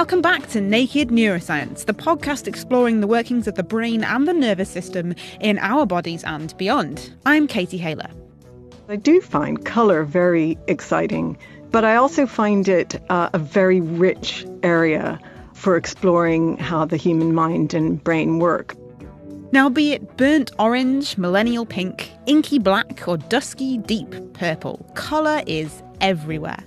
Welcome back to Naked Neuroscience, the podcast exploring the workings of the brain and the nervous system in our bodies and beyond. I'm Katie Haylor. I do find colour very exciting, but I also find it uh, a very rich area for exploring how the human mind and brain work. Now, be it burnt orange, millennial pink, inky black, or dusky deep purple, colour is everywhere.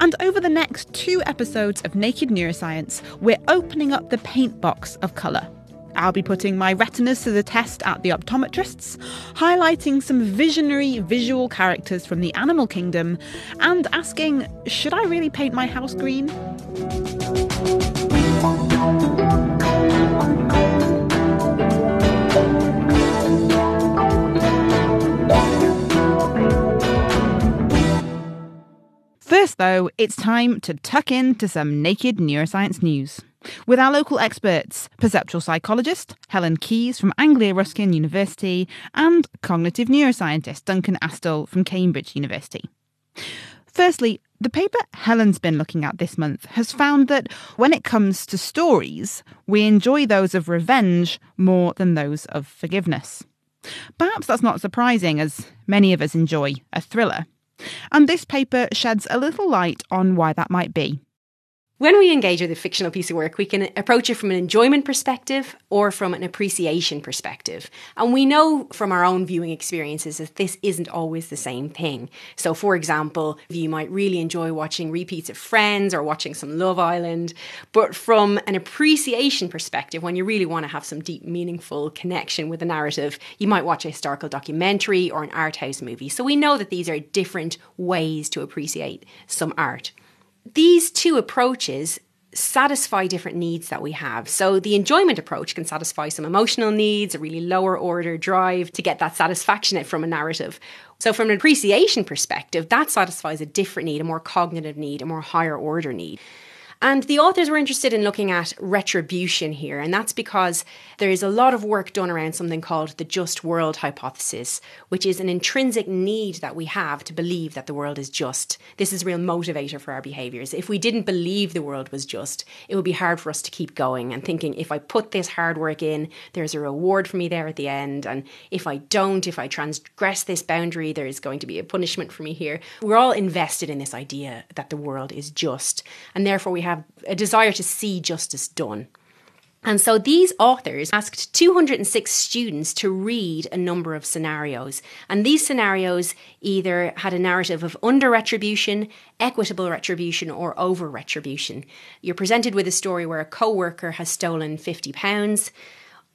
And over the next two episodes of Naked Neuroscience, we're opening up the paint box of colour. I'll be putting my retinas to the test at the optometrists, highlighting some visionary visual characters from the animal kingdom, and asking should I really paint my house green? Though, it's time to tuck into some naked neuroscience news. With our local experts, perceptual psychologist Helen Keyes from Anglia Ruskin University and cognitive neuroscientist Duncan Astle from Cambridge University. Firstly, the paper Helen's been looking at this month has found that when it comes to stories, we enjoy those of revenge more than those of forgiveness. Perhaps that's not surprising, as many of us enjoy a thriller. And this paper sheds a little light on why that might be. When we engage with a fictional piece of work, we can approach it from an enjoyment perspective or from an appreciation perspective. And we know from our own viewing experiences that this isn't always the same thing. So, for example, you might really enjoy watching repeats of Friends or watching some Love Island. But from an appreciation perspective, when you really want to have some deep, meaningful connection with the narrative, you might watch a historical documentary or an art house movie. So, we know that these are different ways to appreciate some art these two approaches satisfy different needs that we have. So the enjoyment approach can satisfy some emotional needs, a really lower order drive to get that satisfaction from a narrative. So from an appreciation perspective, that satisfies a different need, a more cognitive need, a more higher order need. And the authors were interested in looking at retribution here, and that's because there is a lot of work done around something called the just world hypothesis, which is an intrinsic need that we have to believe that the world is just. This is a real motivator for our behaviors. If we didn't believe the world was just, it would be hard for us to keep going and thinking if I put this hard work in, there's a reward for me there at the end, and if I don't, if I transgress this boundary, there is going to be a punishment for me here. We're all invested in this idea that the world is just, and therefore we have a desire to see justice done. And so these authors asked 206 students to read a number of scenarios. And these scenarios either had a narrative of under retribution, equitable retribution, or over retribution. You're presented with a story where a co worker has stolen £50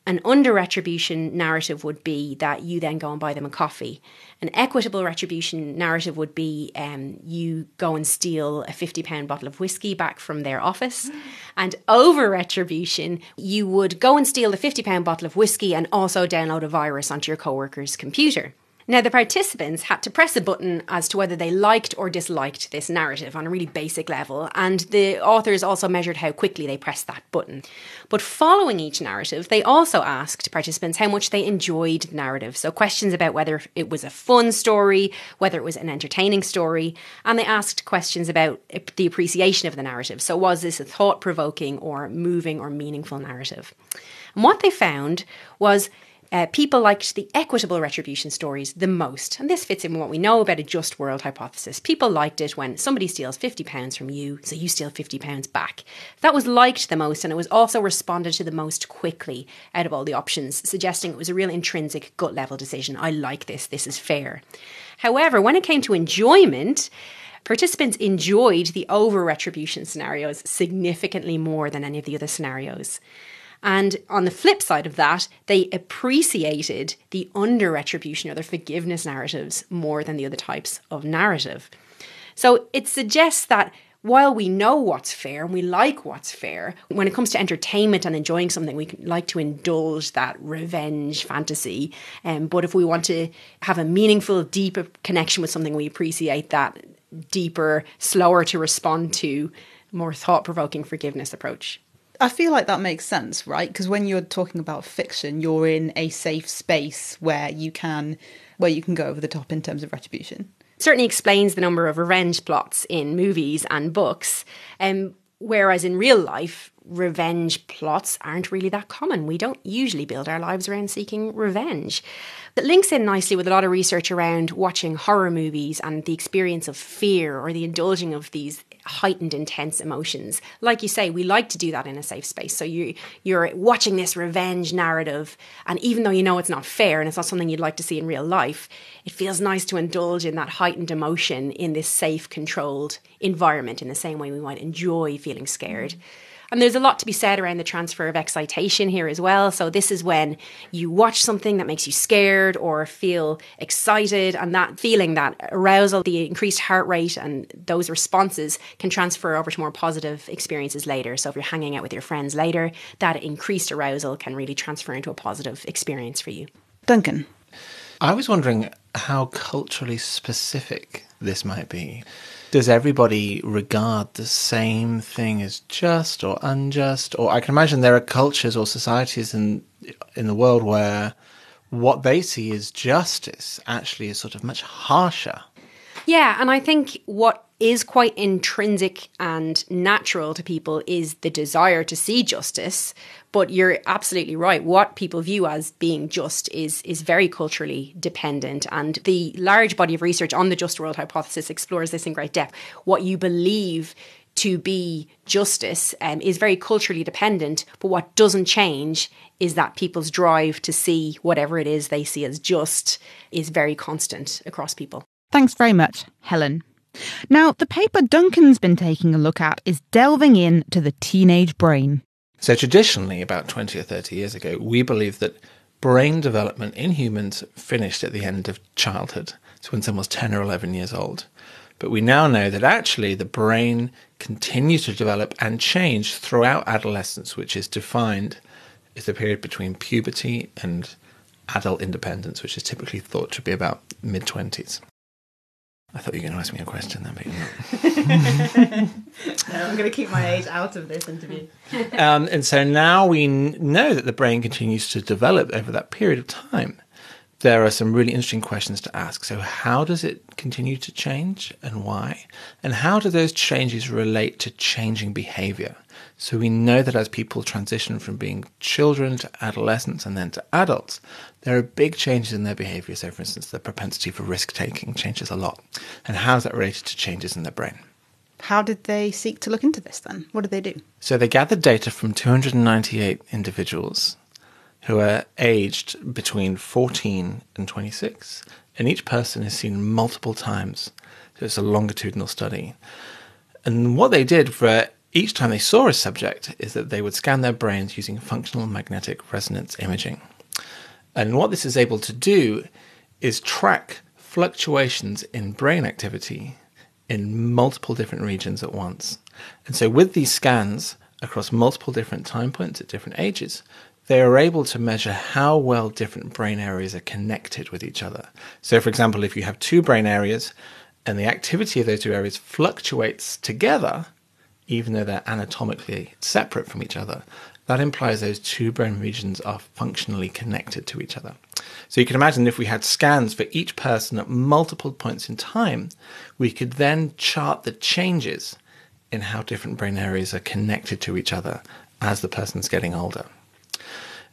an under retribution narrative would be that you then go and buy them a coffee. An equitable retribution narrative would be um, you go and steal a £50 bottle of whiskey back from their office. And over retribution, you would go and steal the £50 bottle of whiskey and also download a virus onto your co worker's computer. Now, the participants had to press a button as to whether they liked or disliked this narrative on a really basic level, and the authors also measured how quickly they pressed that button. But following each narrative, they also asked participants how much they enjoyed the narrative. So, questions about whether it was a fun story, whether it was an entertaining story, and they asked questions about the appreciation of the narrative. So, was this a thought provoking or moving or meaningful narrative? And what they found was uh, people liked the equitable retribution stories the most, and this fits in with what we know about a just world hypothesis. People liked it when somebody steals £50 from you, so you steal £50 back. That was liked the most, and it was also responded to the most quickly out of all the options, suggesting it was a real intrinsic gut level decision. I like this, this is fair. However, when it came to enjoyment, participants enjoyed the over retribution scenarios significantly more than any of the other scenarios. And on the flip side of that, they appreciated the under retribution or the forgiveness narratives more than the other types of narrative. So it suggests that while we know what's fair and we like what's fair, when it comes to entertainment and enjoying something, we like to indulge that revenge fantasy. Um, but if we want to have a meaningful, deeper connection with something, we appreciate that deeper, slower to respond to, more thought provoking forgiveness approach. I feel like that makes sense, right? Because when you're talking about fiction, you're in a safe space where you can where you can go over the top in terms of retribution. Certainly explains the number of revenge plots in movies and books. Um, Whereas in real life, revenge plots aren't really that common. We don't usually build our lives around seeking revenge. That links in nicely with a lot of research around watching horror movies and the experience of fear or the indulging of these heightened intense emotions like you say we like to do that in a safe space so you you're watching this revenge narrative and even though you know it's not fair and it's not something you'd like to see in real life it feels nice to indulge in that heightened emotion in this safe controlled environment in the same way we might enjoy feeling scared mm-hmm. And there's a lot to be said around the transfer of excitation here as well. So, this is when you watch something that makes you scared or feel excited, and that feeling, that arousal, the increased heart rate, and those responses can transfer over to more positive experiences later. So, if you're hanging out with your friends later, that increased arousal can really transfer into a positive experience for you. Duncan. I was wondering how culturally specific this might be does everybody regard the same thing as just or unjust? Or I can imagine there are cultures or societies in in the world where what they see as justice actually is sort of much harsher. Yeah, and I think what is quite intrinsic and natural to people is the desire to see justice, but you're absolutely right. What people view as being just is is very culturally dependent, and the large body of research on the just world hypothesis explores this in great depth. What you believe to be justice um, is very culturally dependent, but what doesn't change is that people's drive to see whatever it is they see as just is very constant across people. Thanks very much, Helen. Now, the paper Duncan's been taking a look at is delving into the teenage brain. So, traditionally, about 20 or 30 years ago, we believed that brain development in humans finished at the end of childhood, so when someone was 10 or 11 years old. But we now know that actually the brain continues to develop and change throughout adolescence, which is defined as the period between puberty and adult independence, which is typically thought to be about mid 20s. I thought you were going to ask me a question then, but you're not. no, I'm going to keep my age out of this interview. um, and so now we know that the brain continues to develop over that period of time. There are some really interesting questions to ask. So, how does it continue to change and why? And how do those changes relate to changing behavior? So we know that as people transition from being children to adolescents and then to adults, there are big changes in their behavior. So, for instance, the propensity for risk taking changes a lot. And how is that related to changes in their brain? How did they seek to look into this then? What did they do? So, they gathered data from 298 individuals who are aged between 14 and 26. And each person is seen multiple times. So, it's a longitudinal study. And what they did for each time they saw a subject is that they would scan their brains using functional magnetic resonance imaging. And what this is able to do is track fluctuations in brain activity in multiple different regions at once. And so, with these scans across multiple different time points at different ages, they are able to measure how well different brain areas are connected with each other. So, for example, if you have two brain areas and the activity of those two areas fluctuates together, even though they're anatomically separate from each other, that implies those two brain regions are functionally connected to each other. So you can imagine if we had scans for each person at multiple points in time, we could then chart the changes in how different brain areas are connected to each other as the person's getting older.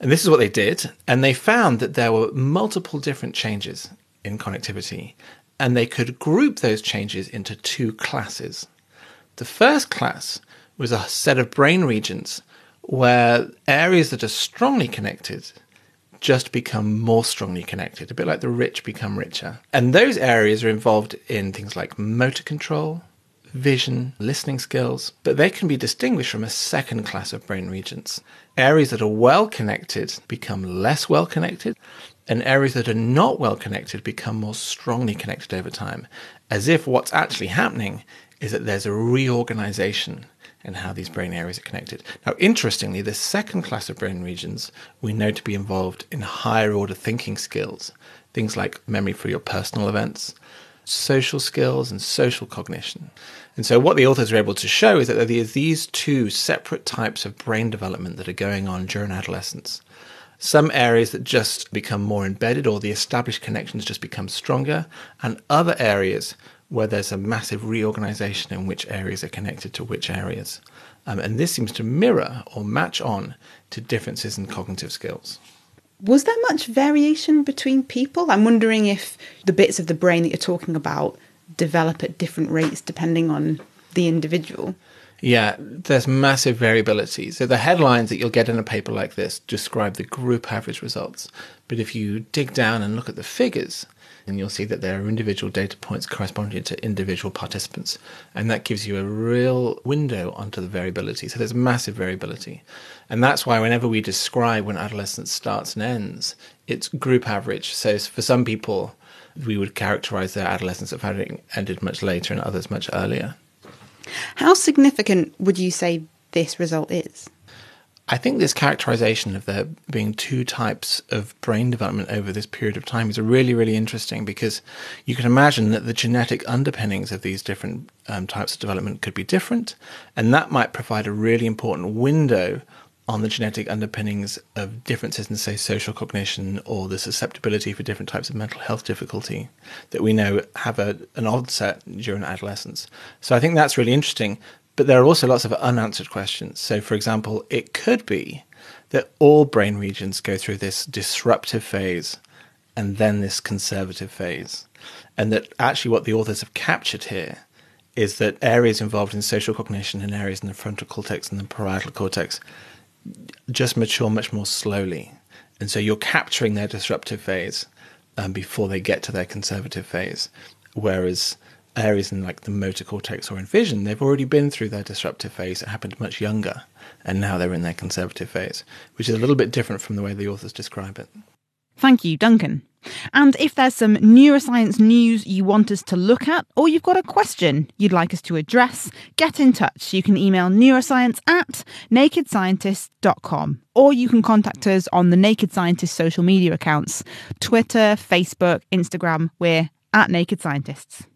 And this is what they did, and they found that there were multiple different changes in connectivity, and they could group those changes into two classes. The first class was a set of brain regions where areas that are strongly connected just become more strongly connected, a bit like the rich become richer. And those areas are involved in things like motor control, vision, listening skills, but they can be distinguished from a second class of brain regions. Areas that are well connected become less well connected, and areas that are not well connected become more strongly connected over time, as if what's actually happening is that there's a reorganization in how these brain areas are connected. Now, interestingly, the second class of brain regions we know to be involved in higher order thinking skills, things like memory for your personal events, social skills, and social cognition. And so, what the authors are able to show is that there are these two separate types of brain development that are going on during adolescence. Some areas that just become more embedded or the established connections just become stronger, and other areas where there's a massive reorganization in which areas are connected to which areas. Um, and this seems to mirror or match on to differences in cognitive skills. Was there much variation between people? I'm wondering if the bits of the brain that you're talking about develop at different rates depending on the individual. Yeah, there's massive variability. So the headlines that you'll get in a paper like this describe the group average results. But if you dig down and look at the figures, then you'll see that there are individual data points corresponding to individual participants. And that gives you a real window onto the variability. So there's massive variability. And that's why whenever we describe when adolescence starts and ends, it's group average. So for some people, we would characterize their adolescence as having ended much later and others much earlier. How significant would you say this result is? I think this characterization of there being two types of brain development over this period of time is really, really interesting because you can imagine that the genetic underpinnings of these different um, types of development could be different, and that might provide a really important window on the genetic underpinnings of differences in, say, social cognition or the susceptibility for different types of mental health difficulty that we know have a, an onset during adolescence. So I think that's really interesting. But there are also lots of unanswered questions. So, for example, it could be that all brain regions go through this disruptive phase and then this conservative phase. And that actually, what the authors have captured here is that areas involved in social cognition and areas in the frontal cortex and the parietal cortex just mature much more slowly. And so you're capturing their disruptive phase um, before they get to their conservative phase. Whereas areas in like the motor cortex or in vision, they've already been through their disruptive phase. It happened much younger, and now they're in their conservative phase, which is a little bit different from the way the authors describe it. Thank you, Duncan. And if there's some neuroscience news you want us to look at, or you've got a question you'd like us to address, get in touch. You can email neuroscience at nakedscientist.com, or you can contact us on the Naked Scientist social media accounts Twitter, Facebook, Instagram. We're at Naked Scientists.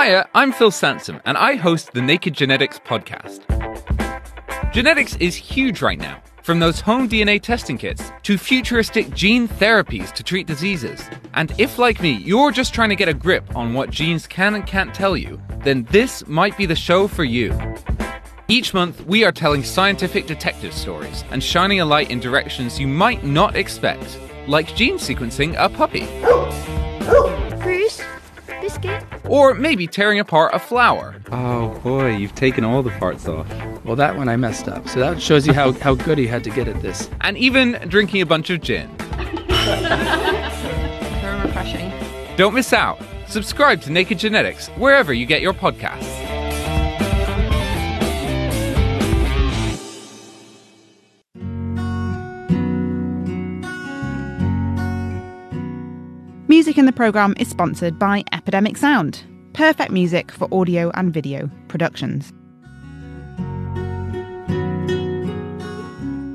Hiya, I'm Phil Sansom, and I host the Naked Genetics podcast. Genetics is huge right now, from those home DNA testing kits to futuristic gene therapies to treat diseases. And if, like me, you're just trying to get a grip on what genes can and can't tell you, then this might be the show for you. Each month, we are telling scientific detective stories and shining a light in directions you might not expect, like gene sequencing a puppy. Bruce, biscuit. Or maybe tearing apart a flower. Oh boy, you've taken all the parts off. Well, that one I messed up. So that shows you how, how good he had to get at this. And even drinking a bunch of gin. Very refreshing. Don't miss out. Subscribe to Naked Genetics wherever you get your podcasts. Music in the programme is sponsored by Epidemic Sound, perfect music for audio and video productions.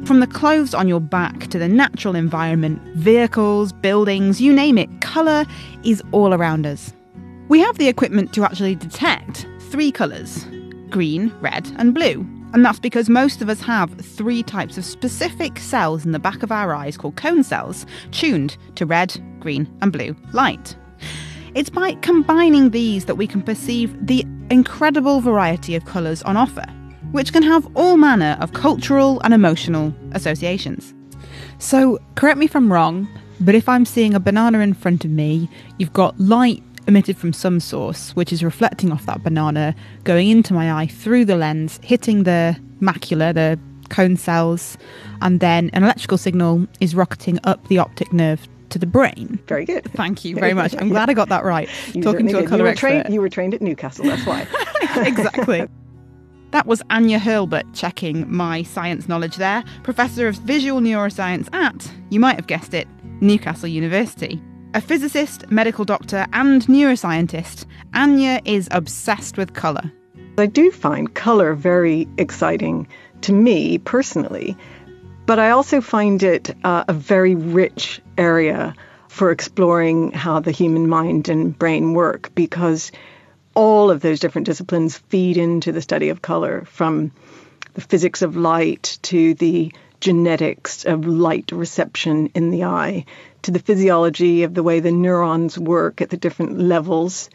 From the clothes on your back to the natural environment, vehicles, buildings, you name it, colour is all around us. We have the equipment to actually detect three colours green, red, and blue. And that's because most of us have three types of specific cells in the back of our eyes called cone cells, tuned to red, green, and blue light. It's by combining these that we can perceive the incredible variety of colours on offer, which can have all manner of cultural and emotional associations. So, correct me if I'm wrong, but if I'm seeing a banana in front of me, you've got light emitted from some source, which is reflecting off that banana, going into my eye through the lens, hitting the macula, the cone cells, and then an electrical signal is rocketing up the optic nerve to the brain. Very good. Thank you very much. I'm glad I got that right. You Talking to a colour you expert. Trained, you were trained at Newcastle, that's why. exactly. That was Anya Hurlbert checking my science knowledge there, Professor of Visual Neuroscience at, you might have guessed it, Newcastle University. A physicist, medical doctor, and neuroscientist, Anya is obsessed with colour. I do find color very exciting to me personally, but I also find it uh, a very rich area for exploring how the human mind and brain work because all of those different disciplines feed into the study of color from the physics of light to the genetics of light reception in the eye, to the physiology of the way the neurons work at the different levels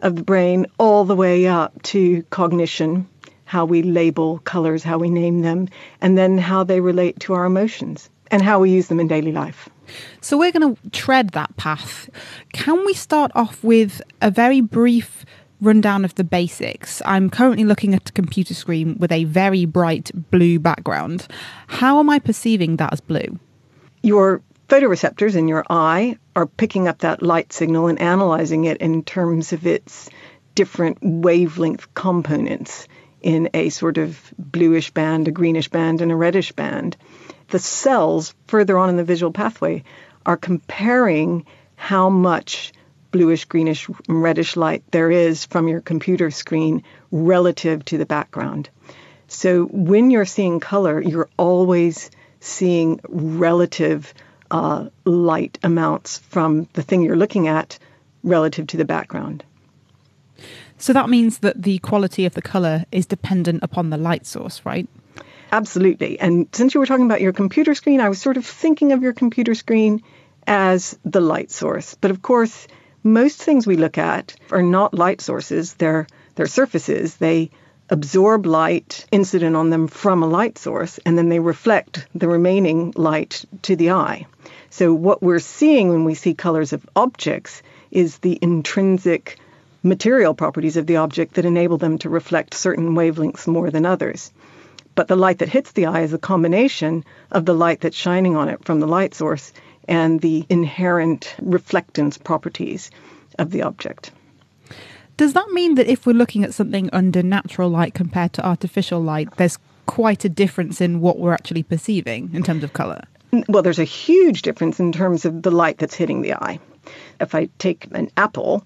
of the brain, all the way up to cognition, how we label colors, how we name them, and then how they relate to our emotions and how we use them in daily life. So we're going to tread that path. Can we start off with a very brief rundown of the basics? I'm currently looking at a computer screen with a very bright blue background. How am I perceiving that as blue? Your photoreceptors in your eye are picking up that light signal and analyzing it in terms of its different wavelength components in a sort of bluish band, a greenish band, and a reddish band the cells further on in the visual pathway are comparing how much bluish, greenish, reddish light there is from your computer screen relative to the background. So when you're seeing color, you're always seeing relative uh, light amounts from the thing you're looking at relative to the background. So that means that the quality of the color is dependent upon the light source, right? Absolutely. And since you were talking about your computer screen, I was sort of thinking of your computer screen as the light source. But of course, most things we look at are not light sources, they're, they're surfaces. They absorb light incident on them from a light source, and then they reflect the remaining light to the eye. So, what we're seeing when we see colors of objects is the intrinsic material properties of the object that enable them to reflect certain wavelengths more than others. But the light that hits the eye is a combination of the light that's shining on it from the light source and the inherent reflectance properties of the object. Does that mean that if we're looking at something under natural light compared to artificial light, there's quite a difference in what we're actually perceiving in terms of colour? Well, there's a huge difference in terms of the light that's hitting the eye. If I take an apple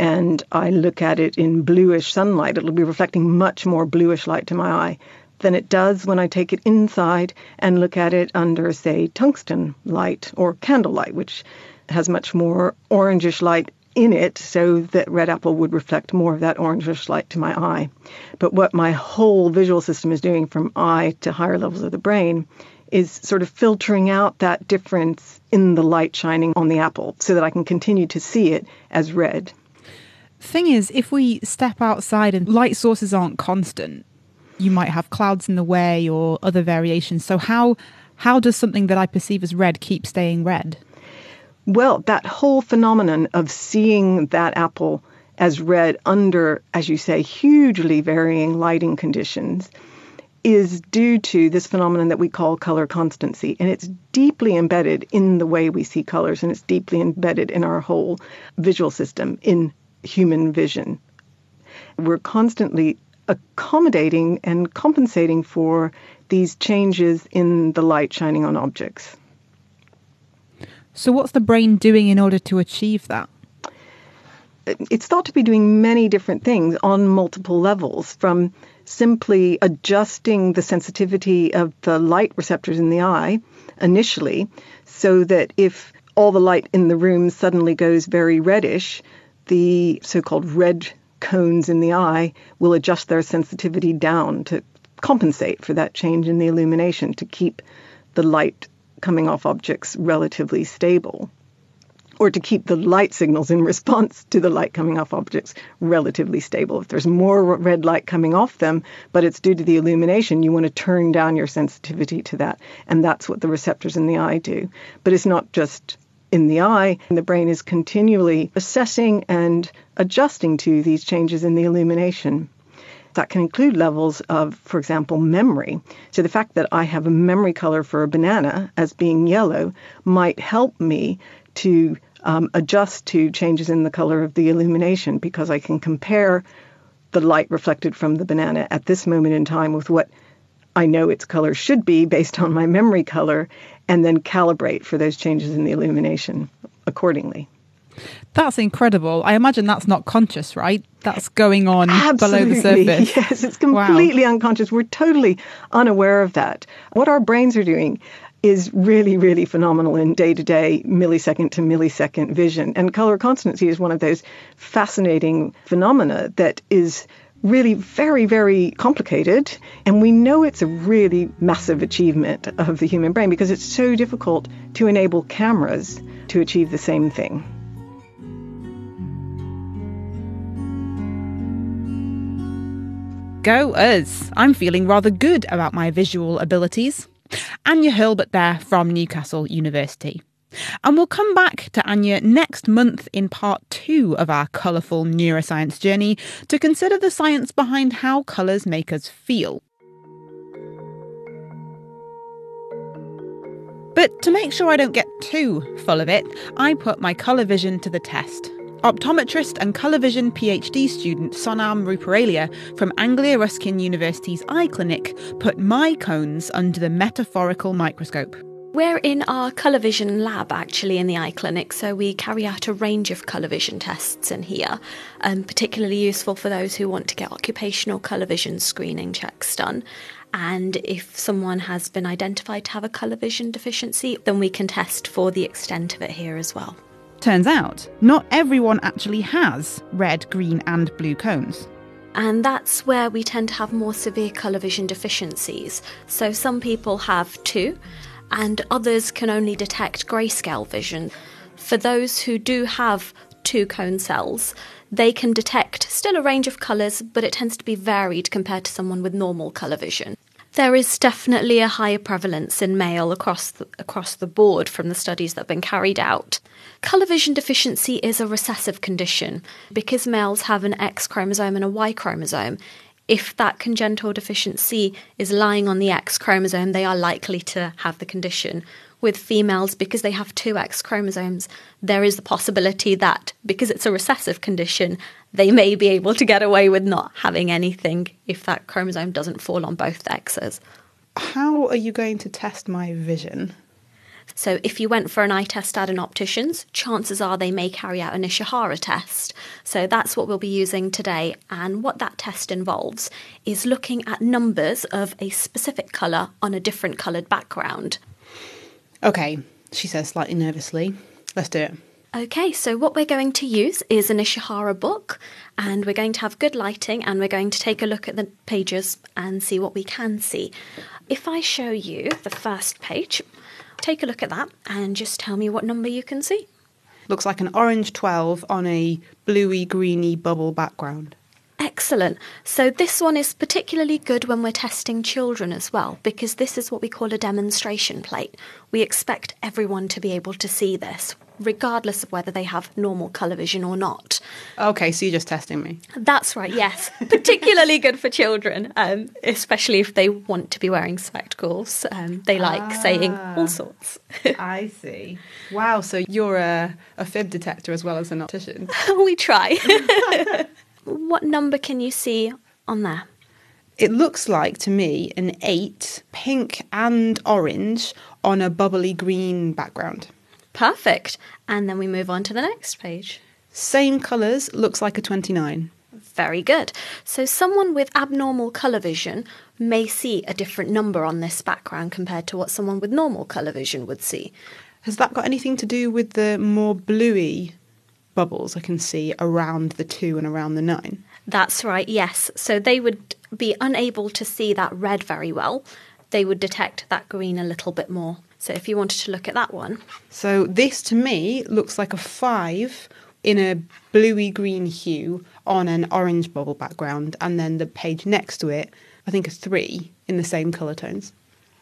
and I look at it in bluish sunlight, it'll be reflecting much more bluish light to my eye than it does when I take it inside and look at it under, say, tungsten light or candlelight, which has much more orangish light in it so that red apple would reflect more of that orangish light to my eye. But what my whole visual system is doing from eye to higher levels of the brain is sort of filtering out that difference in the light shining on the apple so that I can continue to see it as red. Thing is, if we step outside and light sources aren't constant, you might have clouds in the way or other variations. So how how does something that I perceive as red keep staying red? Well, that whole phenomenon of seeing that apple as red under, as you say, hugely varying lighting conditions is due to this phenomenon that we call color constancy. And it's deeply embedded in the way we see colors, and it's deeply embedded in our whole visual system, in human vision. We're constantly accommodating and compensating for these changes in the light shining on objects. So, what's the brain doing in order to achieve that? It's thought to be doing many different things on multiple levels, from simply adjusting the sensitivity of the light receptors in the eye initially, so that if all the light in the room suddenly goes very reddish, the so called red cones in the eye will adjust their sensitivity down to compensate for that change in the illumination to keep the light coming off objects relatively stable or to keep the light signals in response to the light coming off objects relatively stable. If there's more red light coming off them, but it's due to the illumination, you want to turn down your sensitivity to that. And that's what the receptors in the eye do. But it's not just in the eye, and the brain is continually assessing and adjusting to these changes in the illumination. That can include levels of, for example, memory. So the fact that I have a memory color for a banana as being yellow might help me to um, adjust to changes in the color of the illumination because I can compare the light reflected from the banana at this moment in time with what I know its color should be based on my memory color and then calibrate for those changes in the illumination accordingly. That's incredible. I imagine that's not conscious, right? That's going on Absolutely. below the surface. Yes, it's completely wow. unconscious. We're totally unaware of that. What our brains are doing is really, really phenomenal in day to day, millisecond to millisecond vision. And color constancy is one of those fascinating phenomena that is really very, very complicated. And we know it's a really massive achievement of the human brain because it's so difficult to enable cameras to achieve the same thing. Go us! I'm feeling rather good about my visual abilities. Anya Hurlbert there from Newcastle University. And we'll come back to Anya next month in part two of our colourful neuroscience journey to consider the science behind how colours make us feel. But to make sure I don't get too full of it, I put my colour vision to the test Optometrist and colour vision PhD student Sonam Ruparelia from Anglia Ruskin University's eye clinic put my cones under the metaphorical microscope. We're in our colour vision lab actually in the eye clinic, so we carry out a range of colour vision tests in here, um, particularly useful for those who want to get occupational colour vision screening checks done. And if someone has been identified to have a colour vision deficiency, then we can test for the extent of it here as well. Turns out, not everyone actually has red, green, and blue cones. And that's where we tend to have more severe colour vision deficiencies. So some people have two, and others can only detect grayscale vision. For those who do have two cone cells, they can detect still a range of colours, but it tends to be varied compared to someone with normal colour vision. There is definitely a higher prevalence in male across the, across the board from the studies that have been carried out. Colour vision deficiency is a recessive condition because males have an X chromosome and a Y chromosome. If that congenital deficiency is lying on the X chromosome, they are likely to have the condition. With females, because they have two X chromosomes, there is the possibility that because it's a recessive condition, they may be able to get away with not having anything if that chromosome doesn't fall on both X's. How are you going to test my vision? So, if you went for an eye test at an optician's, chances are they may carry out an Ishihara test. So, that's what we'll be using today. And what that test involves is looking at numbers of a specific colour on a different coloured background. Okay, she says slightly nervously. Let's do it. Okay, so what we're going to use is an Ishihara book, and we're going to have good lighting, and we're going to take a look at the pages and see what we can see. If I show you the first page, take a look at that and just tell me what number you can see. Looks like an orange 12 on a bluey greeny bubble background. Excellent. So, this one is particularly good when we're testing children as well, because this is what we call a demonstration plate. We expect everyone to be able to see this, regardless of whether they have normal colour vision or not. Okay, so you're just testing me. That's right, yes. particularly good for children, um, especially if they want to be wearing spectacles. Um, they like ah, saying all sorts. I see. Wow, so you're a, a fib detector as well as an optician. we try. What number can you see on there? It looks like to me an 8, pink and orange on a bubbly green background. Perfect. And then we move on to the next page. Same colours, looks like a 29. Very good. So, someone with abnormal colour vision may see a different number on this background compared to what someone with normal colour vision would see. Has that got anything to do with the more bluey bubbles I can see around the 2 and around the 9. That's right, yes. So they would be unable to see that red very well. They would detect that green a little bit more. So if you wanted to look at that one. So this to me looks like a 5 in a bluey green hue on an orange bubble background, and then the page next to it, I think a 3 in the same colour tones.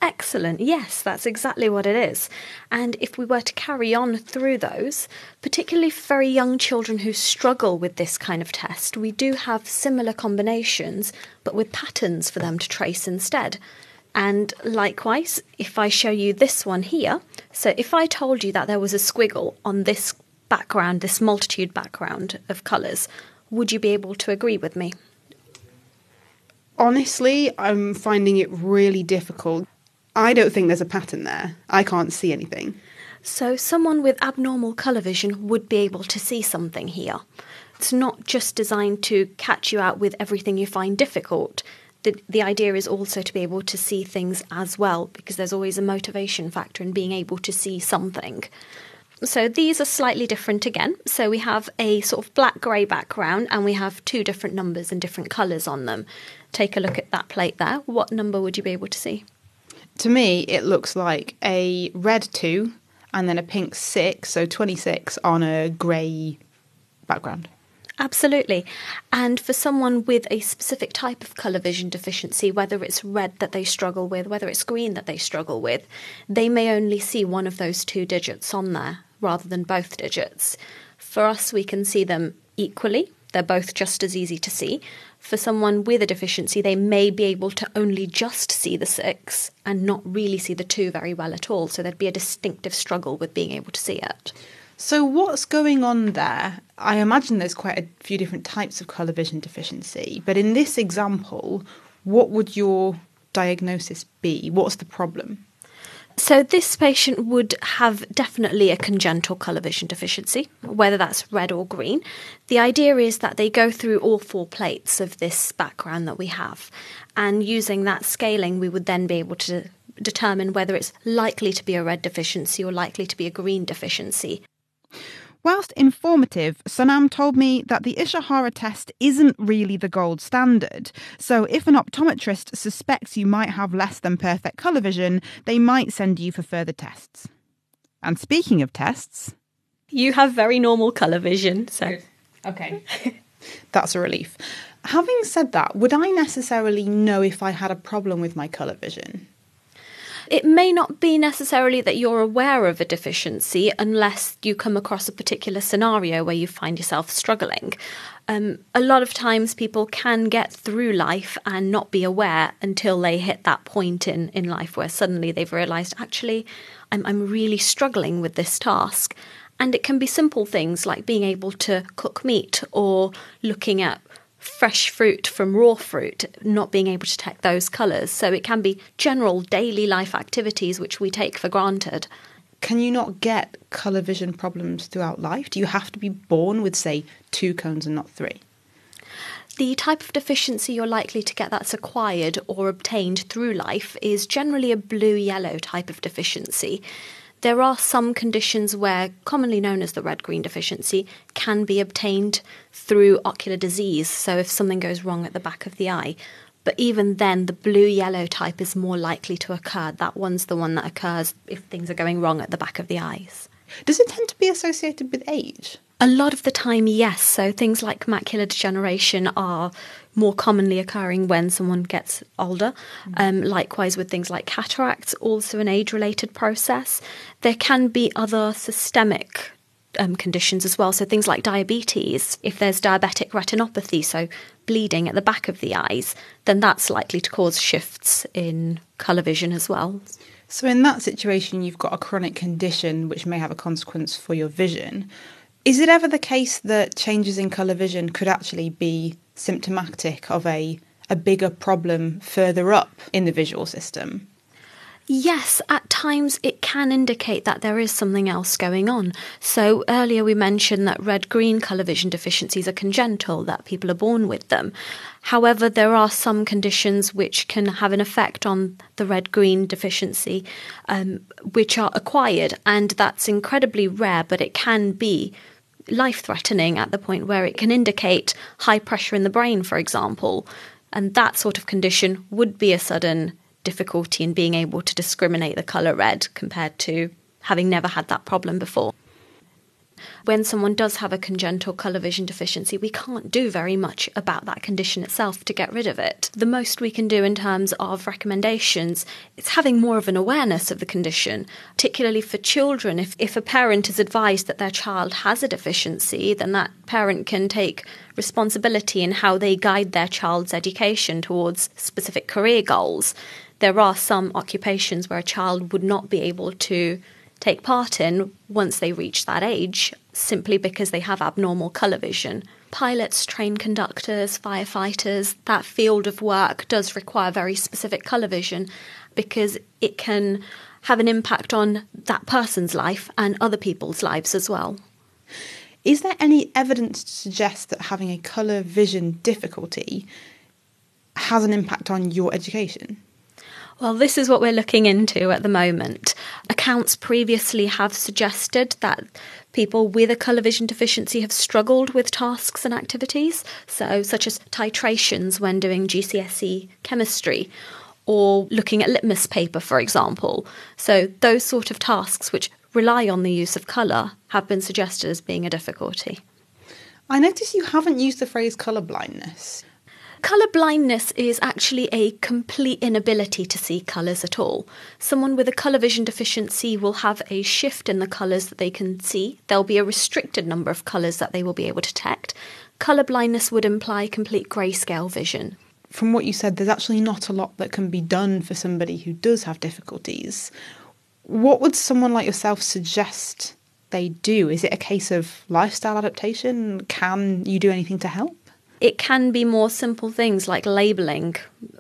Excellent. Yes, that's exactly what it is. And if we were to carry on through those, particularly for very young children who struggle with this kind of test, we do have similar combinations, but with patterns for them to trace instead. And likewise, if I show you this one here, so if I told you that there was a squiggle on this background, this multitude background of colours, would you be able to agree with me? Honestly, I'm finding it really difficult. I don't think there's a pattern there. I can't see anything. So, someone with abnormal colour vision would be able to see something here. It's not just designed to catch you out with everything you find difficult. The, the idea is also to be able to see things as well, because there's always a motivation factor in being able to see something. So these are slightly different again. So we have a sort of black grey background and we have two different numbers and different colours on them. Take a look at that plate there. What number would you be able to see? To me, it looks like a red 2 and then a pink 6, so 26 on a grey background. Absolutely. And for someone with a specific type of colour vision deficiency, whether it's red that they struggle with, whether it's green that they struggle with, they may only see one of those two digits on there rather than both digits. For us, we can see them equally. They're both just as easy to see. For someone with a deficiency, they may be able to only just see the six and not really see the two very well at all. So there'd be a distinctive struggle with being able to see it. So, what's going on there? I imagine there's quite a few different types of colour vision deficiency, but in this example, what would your diagnosis be? What's the problem? So, this patient would have definitely a congenital colour vision deficiency, whether that's red or green. The idea is that they go through all four plates of this background that we have, and using that scaling, we would then be able to determine whether it's likely to be a red deficiency or likely to be a green deficiency. Whilst informative, Sonam told me that the Ishihara test isn't really the gold standard. So if an optometrist suspects you might have less than perfect colour vision, they might send you for further tests. And speaking of tests, you have very normal colour vision, so. Okay. That's a relief. Having said that, would I necessarily know if I had a problem with my colour vision? It may not be necessarily that you're aware of a deficiency unless you come across a particular scenario where you find yourself struggling. Um, a lot of times people can get through life and not be aware until they hit that point in, in life where suddenly they've realised, actually, I'm, I'm really struggling with this task. And it can be simple things like being able to cook meat or looking at fresh fruit from raw fruit, not being able to detect those colours. So it can be general daily life activities which we take for granted. Can you not get colour vision problems throughout life? Do you have to be born with, say, two cones and not three? The type of deficiency you're likely to get that's acquired or obtained through life is generally a blue yellow type of deficiency. There are some conditions where, commonly known as the red green deficiency, can be obtained through ocular disease. So, if something goes wrong at the back of the eye, but even then, the blue yellow type is more likely to occur. That one's the one that occurs if things are going wrong at the back of the eyes. Does it tend to be associated with age? A lot of the time, yes. So things like macular degeneration are more commonly occurring when someone gets older. Um, likewise, with things like cataracts, also an age related process. There can be other systemic um, conditions as well. So things like diabetes, if there's diabetic retinopathy, so bleeding at the back of the eyes, then that's likely to cause shifts in colour vision as well. So in that situation, you've got a chronic condition which may have a consequence for your vision. Is it ever the case that changes in colour vision could actually be symptomatic of a, a bigger problem further up in the visual system? Yes, at times it can indicate that there is something else going on. So earlier we mentioned that red green colour vision deficiencies are congenital, that people are born with them. However, there are some conditions which can have an effect on the red green deficiency, um, which are acquired, and that's incredibly rare, but it can be life threatening at the point where it can indicate high pressure in the brain, for example. And that sort of condition would be a sudden difficulty in being able to discriminate the colour red compared to having never had that problem before. When someone does have a congenital colour vision deficiency, we can't do very much about that condition itself to get rid of it. The most we can do in terms of recommendations is having more of an awareness of the condition, particularly for children. If, if a parent is advised that their child has a deficiency, then that parent can take responsibility in how they guide their child's education towards specific career goals there are some occupations where a child would not be able to take part in once they reach that age simply because they have abnormal colour vision. Pilots, train conductors, firefighters, that field of work does require very specific colour vision because it can have an impact on that person's life and other people's lives as well. Is there any evidence to suggest that having a colour vision difficulty has an impact on your education? Well, this is what we're looking into at the moment. Accounts previously have suggested that people with a colour vision deficiency have struggled with tasks and activities, so such as titrations when doing GCSE chemistry or looking at litmus paper, for example. So those sort of tasks which rely on the use of colour have been suggested as being a difficulty. I notice you haven't used the phrase colour blindness. Colour blindness is actually a complete inability to see colours at all. Someone with a colour vision deficiency will have a shift in the colours that they can see. There'll be a restricted number of colours that they will be able to detect. Colour blindness would imply complete grayscale vision. From what you said, there's actually not a lot that can be done for somebody who does have difficulties. What would someone like yourself suggest they do? Is it a case of lifestyle adaptation? Can you do anything to help? It can be more simple things like labelling.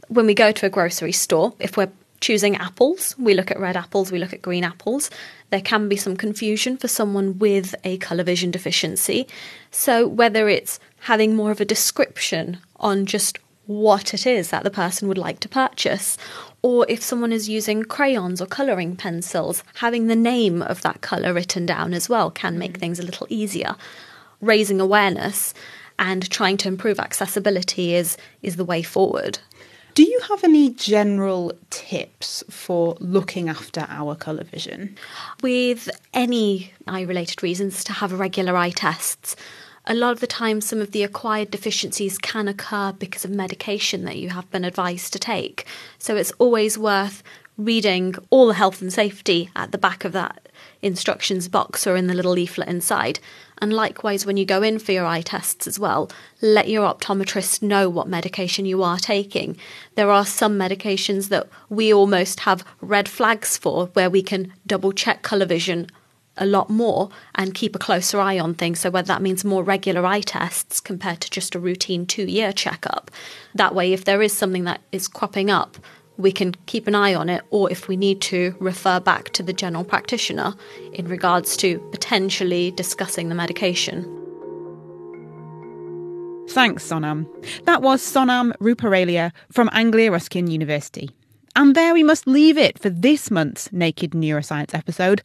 When we go to a grocery store, if we're choosing apples, we look at red apples, we look at green apples. There can be some confusion for someone with a colour vision deficiency. So, whether it's having more of a description on just what it is that the person would like to purchase, or if someone is using crayons or colouring pencils, having the name of that colour written down as well can make mm. things a little easier. Raising awareness and trying to improve accessibility is is the way forward. Do you have any general tips for looking after our colour vision? With any eye related reasons, to have regular eye tests. A lot of the time, some of the acquired deficiencies can occur because of medication that you have been advised to take. So it's always worth reading all the health and safety at the back of that instructions box or in the little leaflet inside. And likewise, when you go in for your eye tests as well, let your optometrist know what medication you are taking. There are some medications that we almost have red flags for where we can double check colour vision a lot more and keep a closer eye on things. So, whether that means more regular eye tests compared to just a routine two year checkup. That way, if there is something that is cropping up, we can keep an eye on it, or if we need to, refer back to the general practitioner in regards to potentially discussing the medication. Thanks, Sonam. That was Sonam Ruparelia from Anglia Ruskin University. And there we must leave it for this month's Naked Neuroscience episode.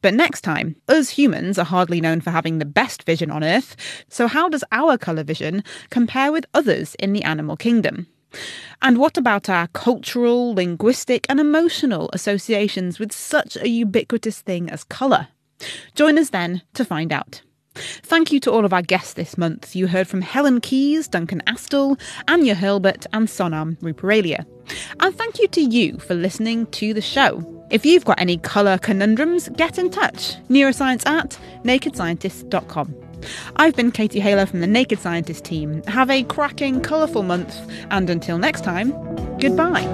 But next time, us humans are hardly known for having the best vision on Earth, so how does our colour vision compare with others in the animal kingdom? And what about our cultural, linguistic, and emotional associations with such a ubiquitous thing as colour? Join us then to find out. Thank you to all of our guests this month. You heard from Helen Keyes, Duncan Astle, Anya Hurlbert, and Sonam Ruparelia. And thank you to you for listening to the show. If you've got any colour conundrums, get in touch. Neuroscience at nakedscientist.com. I've been Katie Haylor from the Naked Scientist team. Have a cracking, colourful month, and until next time, goodbye.